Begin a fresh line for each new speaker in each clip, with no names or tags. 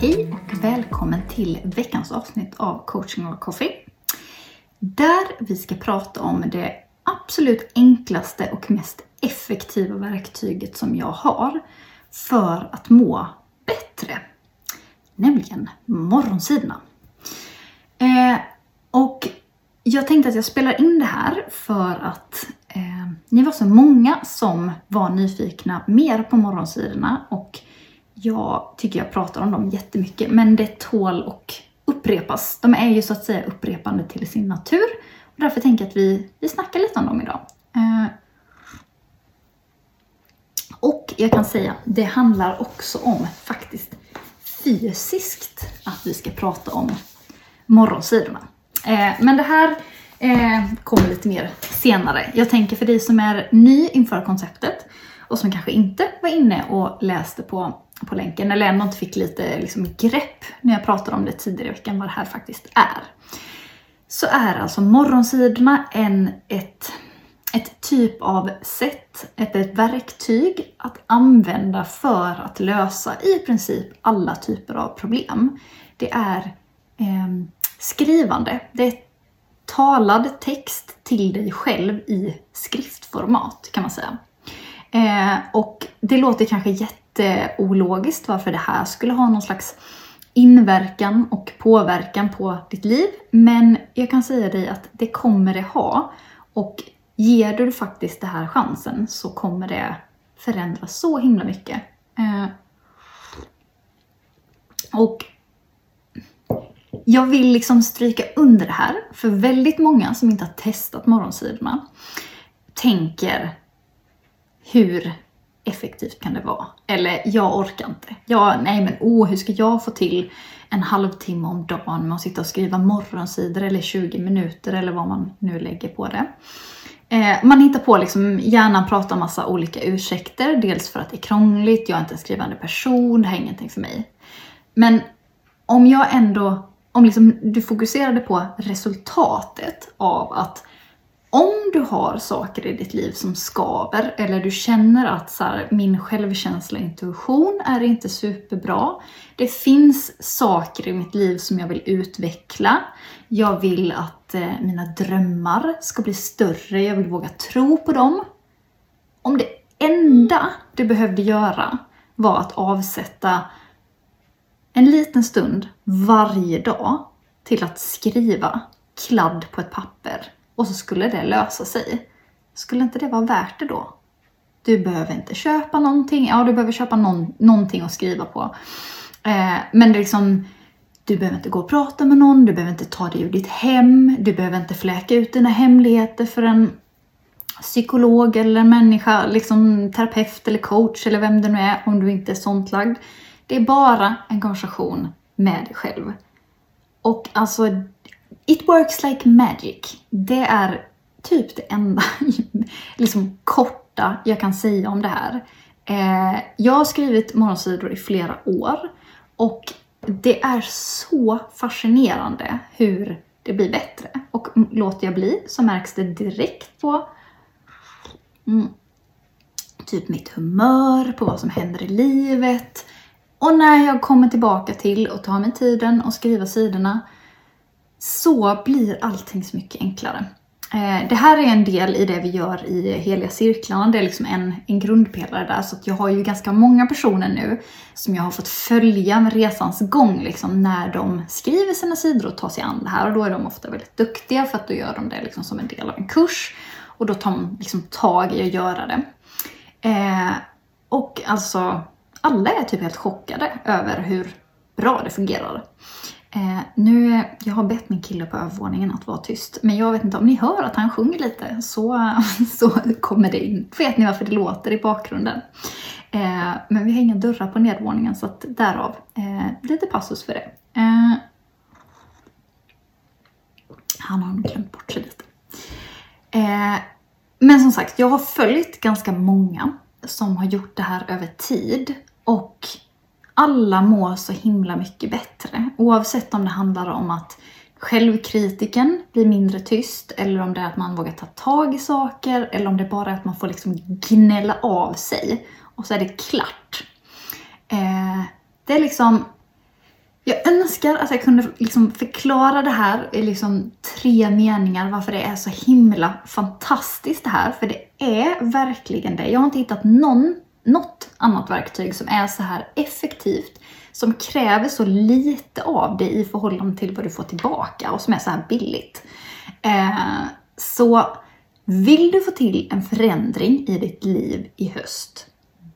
Hej och välkommen till veckans avsnitt av Coaching or Coffee. Där vi ska prata om det absolut enklaste och mest effektiva verktyget som jag har för att må bättre. Nämligen morgonsidorna. Eh, och jag tänkte att jag spelar in det här för att eh, ni var så många som var nyfikna mer på morgonsidorna och jag tycker jag pratar om dem jättemycket men det tål att upprepas. De är ju så att säga upprepande till sin natur och därför tänker jag att vi, vi snackar lite om dem idag. Eh, och jag kan säga, det handlar också om faktiskt fysiskt att vi ska prata om morgonsidorna. Eh, men det här eh, kommer lite mer senare. Jag tänker för dig som är ny inför konceptet och som kanske inte var inne och läste på, på länken eller ändå inte fick lite liksom, grepp när jag pratade om det tidigare i veckan vad det här faktiskt är. Så är alltså morgonsidorna en, ett, ett typ av sätt, ett, ett verktyg att använda för att lösa i princip alla typer av problem. Det är eh, skrivande. Det är talad text till dig själv i skriftformat kan man säga. Eh, och det låter kanske jätteologiskt varför det här skulle ha någon slags inverkan och påverkan på ditt liv. Men jag kan säga dig att det kommer det ha. Och ger du faktiskt det här chansen så kommer det förändra så himla mycket. Eh, och jag vill liksom stryka under det här, för väldigt många som inte har testat morgonsidorna tänker hur effektivt kan det vara? Eller jag orkar inte. Ja, nej men åh, hur ska jag få till en halvtimme om dagen med att sitta och skriva morgonsidor eller 20 minuter eller vad man nu lägger på det. Eh, man hittar på liksom, hjärnan pratar massa olika ursäkter. Dels för att det är krångligt, jag är inte en skrivande person, det här är ingenting för mig. Men om jag ändå om liksom du fokuserade på resultatet av att om du har saker i ditt liv som skaver eller du känner att så här, min självkänsla och intuition är inte superbra. Det finns saker i mitt liv som jag vill utveckla. Jag vill att eh, mina drömmar ska bli större, jag vill våga tro på dem. Om det enda du behövde göra var att avsätta en liten stund varje dag till att skriva kladd på ett papper och så skulle det lösa sig. Skulle inte det vara värt det då? Du behöver inte köpa någonting. Ja, du behöver köpa någon, någonting att skriva på. Eh, men det är liksom, du behöver inte gå och prata med någon, du behöver inte ta dig ur ditt hem, du behöver inte fläka ut dina hemligheter för en psykolog eller människa, liksom terapeut eller coach eller vem det nu är om du inte är sånt lagd. Det är bara en konversation med dig själv. Och alltså, it works like magic. Det är typ det enda liksom korta jag kan säga om det här. Eh, jag har skrivit morgonsidor i flera år och det är så fascinerande hur det blir bättre. Och låter jag bli så märks det direkt på mm, typ mitt humör, på vad som händer i livet, och när jag kommer tillbaka till och tar mig tiden och skriva sidorna så blir allting så mycket enklare. Eh, det här är en del i det vi gör i Heliga Cirklarna. Det är liksom en, en grundpelare där. Så jag har ju ganska många personer nu som jag har fått följa med resans gång liksom, när de skriver sina sidor och tar sig an det här. Och då är de ofta väldigt duktiga för att då gör de det liksom som en del av en kurs. Och då tar de liksom tag i att göra det. Eh, och alltså, alla är typ helt chockade över hur bra det fungerar. Eh, nu, jag har bett min kille på övervåningen att vara tyst, men jag vet inte om ni hör att han sjunger lite så, så kommer det in. Vet ni varför det låter i bakgrunden? Eh, men vi har inga dörrar på nedervåningen så att därav eh, lite passus för det. Eh, Han har nog glömt bort sig lite. Eh, men som sagt, jag har följt ganska många som har gjort det här över tid och alla mår så himla mycket bättre. Oavsett om det handlar om att självkritiken blir mindre tyst eller om det är att man vågar ta tag i saker eller om det bara är att man får liksom gnälla av sig och så är det klart. Eh, det är liksom jag önskar att jag kunde liksom förklara det här i liksom tre meningar varför det är så himla fantastiskt det här. För det är verkligen det. Jag har inte hittat någon, något annat verktyg som är så här effektivt, som kräver så lite av dig i förhållande till vad du får tillbaka och som är så här billigt. Eh, så vill du få till en förändring i ditt liv i höst,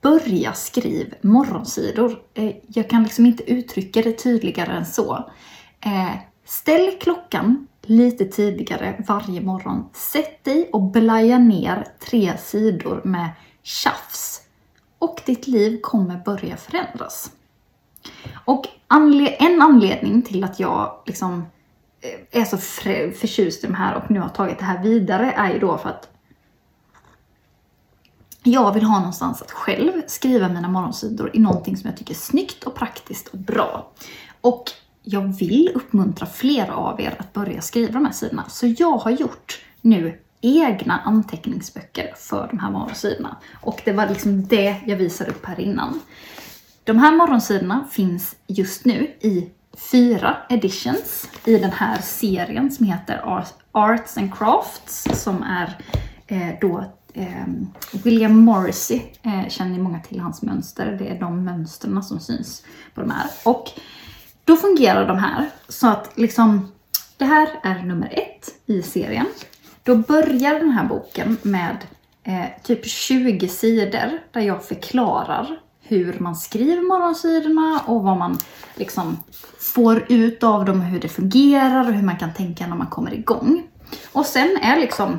börja skriv morgonsidor. Eh, jag kan liksom inte uttrycka det tydligare än så. Eh, ställ klockan lite tidigare varje morgon. Sätt dig och blaja ner tre sidor med tjafs. Och ditt liv kommer börja förändras. Och en anledning till att jag liksom eh, är så förtjust i de här och nu har tagit det här vidare är ju då för att jag vill ha någonstans att själv skriva mina morgonsidor i någonting som jag tycker är snyggt och praktiskt och bra. Och jag vill uppmuntra fler av er att börja skriva de här sidorna. Så jag har gjort nu egna anteckningsböcker för de här morgonsidorna. Och det var liksom det jag visade upp här innan. De här morgonsidorna finns just nu i fyra editions i den här serien som heter Arts and Crafts som är eh, då eh, William Morrissey eh, känner ni många till hans mönster. Det är de mönstren som syns på de här. Och då fungerar de här så att liksom, det här är nummer ett i serien. Då börjar den här boken med eh, typ 20 sidor där jag förklarar hur man skriver morgonsidorna och vad man liksom får ut av dem, hur det fungerar och hur man kan tänka när man kommer igång. Och sen är liksom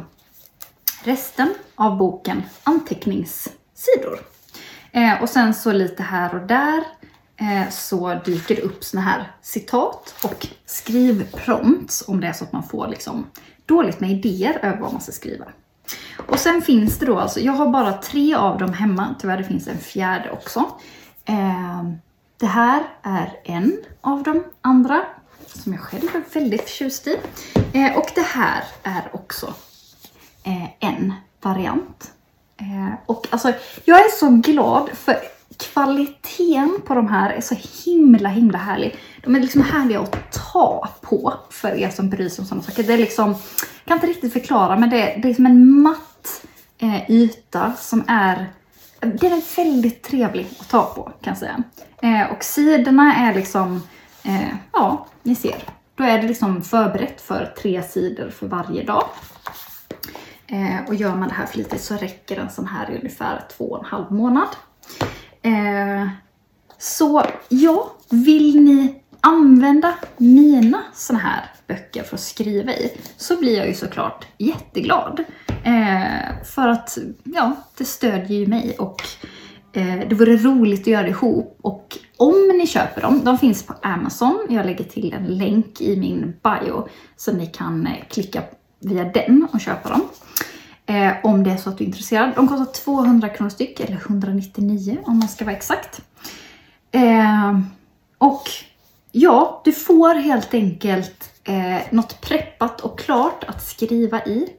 resten av boken anteckningssidor. Eh, och sen så lite här och där Eh, så dyker det upp såna här citat och skrivprompts om det är så att man får liksom dåligt med idéer över vad man ska skriva. Och sen finns det då alltså, jag har bara tre av dem hemma, tyvärr det finns en fjärde också. Eh, det här är en av de andra som jag själv är väldigt förtjust i. Eh, och det här är också eh, en variant. Eh, och alltså, jag är så glad för kvaliteten på de här är så himla himla härlig. De är liksom härliga att ta på för er som bryr sig om sådana saker. Det är liksom, jag kan inte riktigt förklara men det är, det är som en matt eh, yta som är den är väldigt trevlig att ta på kan jag säga. Eh, och sidorna är liksom, eh, ja, ni ser. Då är det liksom förberett för tre sidor för varje dag. Eh, och gör man det här flitigt så räcker en sån här i ungefär två och en halv månad. Eh, så ja, vill ni använda mina såna här böcker för att skriva i så blir jag ju såklart jätteglad. Eh, för att ja, det stödjer ju mig och eh, det vore roligt att göra det ihop. Och om ni köper dem, de finns på Amazon. Jag lägger till en länk i min bio så ni kan eh, klicka via den och köpa dem. Eh, om det är så att du är intresserad. De kostar 200 kronor styck, eller 199 om man ska vara exakt. Eh, och ja, du får helt enkelt eh, något preppat och klart att skriva i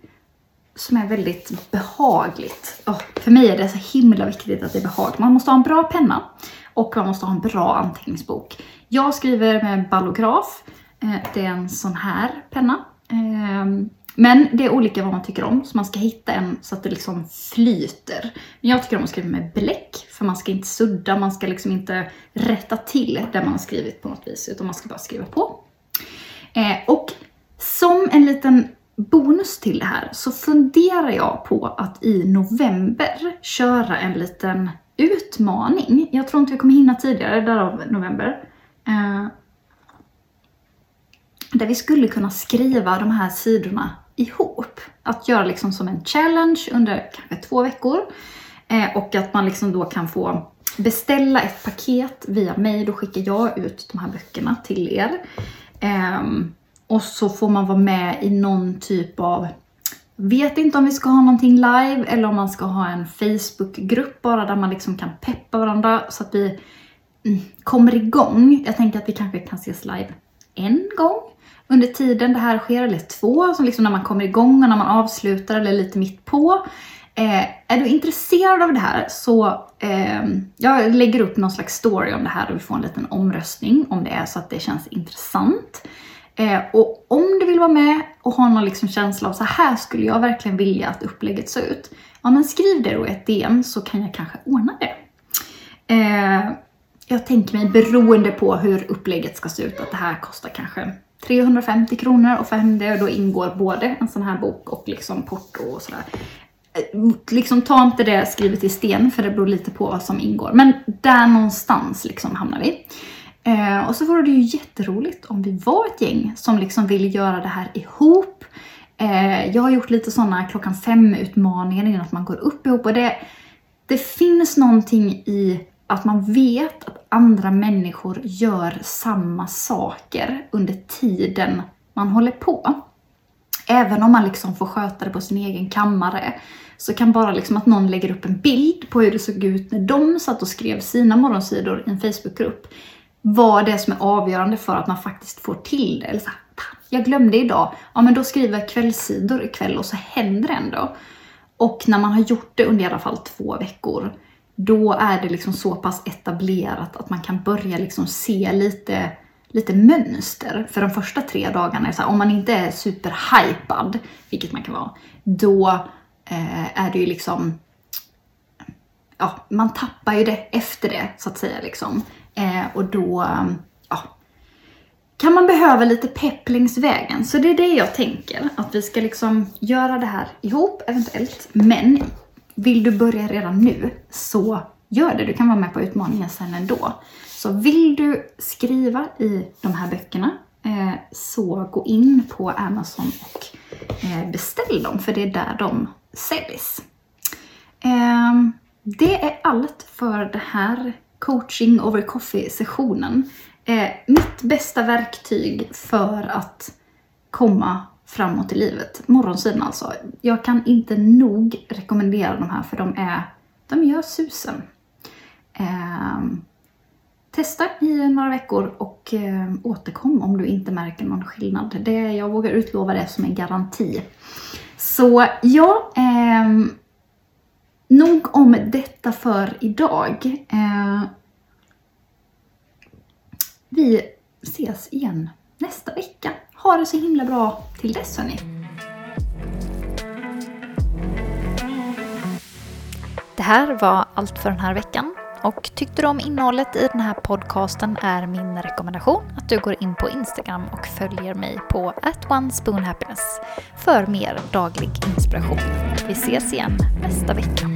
som är väldigt behagligt. Oh, för mig är det så himla viktigt att det är behagligt. Man måste ha en bra penna och man måste ha en bra anteckningsbok. Jag skriver med ballograf. Eh, det är en sån här penna. Eh, men det är olika vad man tycker om, så man ska hitta en så att det liksom flyter. Men jag tycker om att skriva med bläck, för man ska inte sudda, man ska liksom inte rätta till det man har skrivit på något vis, utan man ska bara skriva på. Eh, och som en liten bonus till det här så funderar jag på att i november köra en liten utmaning. Jag tror inte vi kommer hinna tidigare, därav november. Eh, där vi skulle kunna skriva de här sidorna ihop. Att göra liksom som en challenge under kanske två veckor. Eh, och att man liksom då kan få beställa ett paket via mig. Då skickar jag ut de här böckerna till er. Eh, och så får man vara med i någon typ av Vet inte om vi ska ha någonting live eller om man ska ha en Facebookgrupp bara där man liksom kan peppa varandra så att vi mm, kommer igång. Jag tänker att vi kanske kan ses live en gång under tiden det här sker, eller två, som liksom när man kommer igång och när man avslutar eller lite mitt på. Eh, är du intresserad av det här så eh, jag lägger upp någon slags story om det här och vi får en liten omröstning om det är så att det känns intressant. Eh, och om du vill vara med och ha någon liksom känsla av så här skulle jag verkligen vilja att upplägget ser ut. Ja men skriv det då i ett DM så kan jag kanske ordna det. Eh, jag tänker mig beroende på hur upplägget ska se ut att det här kostar kanske 350 kronor och för det då ingår både en sån här bok och liksom porto och sådär. Eh, liksom ta inte det skrivet i sten för det beror lite på vad som ingår. Men där någonstans liksom hamnar vi. Eh, och så vore det ju jätteroligt om vi var ett gäng som liksom vill göra det här ihop. Eh, jag har gjort lite sådana klockan fem utmaningar innan att man går upp ihop och det, det finns någonting i att man vet att andra människor gör samma saker under tiden man håller på. Även om man liksom får sköta det på sin egen kammare så kan bara liksom att någon lägger upp en bild på hur det såg ut när de satt och skrev sina morgonsidor i en Facebookgrupp vara det som är avgörande för att man faktiskt får till det. Eller så här, jag glömde idag. Ja, men då skriver jag kvällssidor ikväll och så händer det ändå. Och när man har gjort det under i alla fall två veckor, då är det liksom så pass etablerat att man kan börja liksom se lite, lite mönster. För de första tre dagarna, så här, om man inte är superhypad, vilket man kan vara, då eh, är det ju liksom Ja, man tappar ju det efter det, så att säga. Liksom. Eh, och då ja, kan man behöva lite pepp längs vägen. Så det är det jag tänker, att vi ska liksom göra det här ihop eventuellt. Men vill du börja redan nu så gör det. Du kan vara med på utmaningen sen ändå. Så vill du skriva i de här böckerna eh, så gå in på Amazon och eh, beställ dem för det är där de säljs. Eh, det är allt för den här coaching over coffee-sessionen. Eh, mitt bästa verktyg för att komma framåt i livet. Morgonsidan alltså. Jag kan inte nog rekommendera de här för de är, de gör susen. Eh, testa i några veckor och eh, återkom om du inte märker någon skillnad. Det, jag vågar utlova det som en garanti. Så ja, eh, nog om detta för idag. Eh, vi ses igen nästa vecka. Ha det så himla bra till dess hörni.
Det här var allt för den här veckan. Och tyckte du om innehållet i den här podcasten är min rekommendation att du går in på Instagram och följer mig på @onespoonhappiness för mer daglig inspiration. Vi ses igen nästa vecka.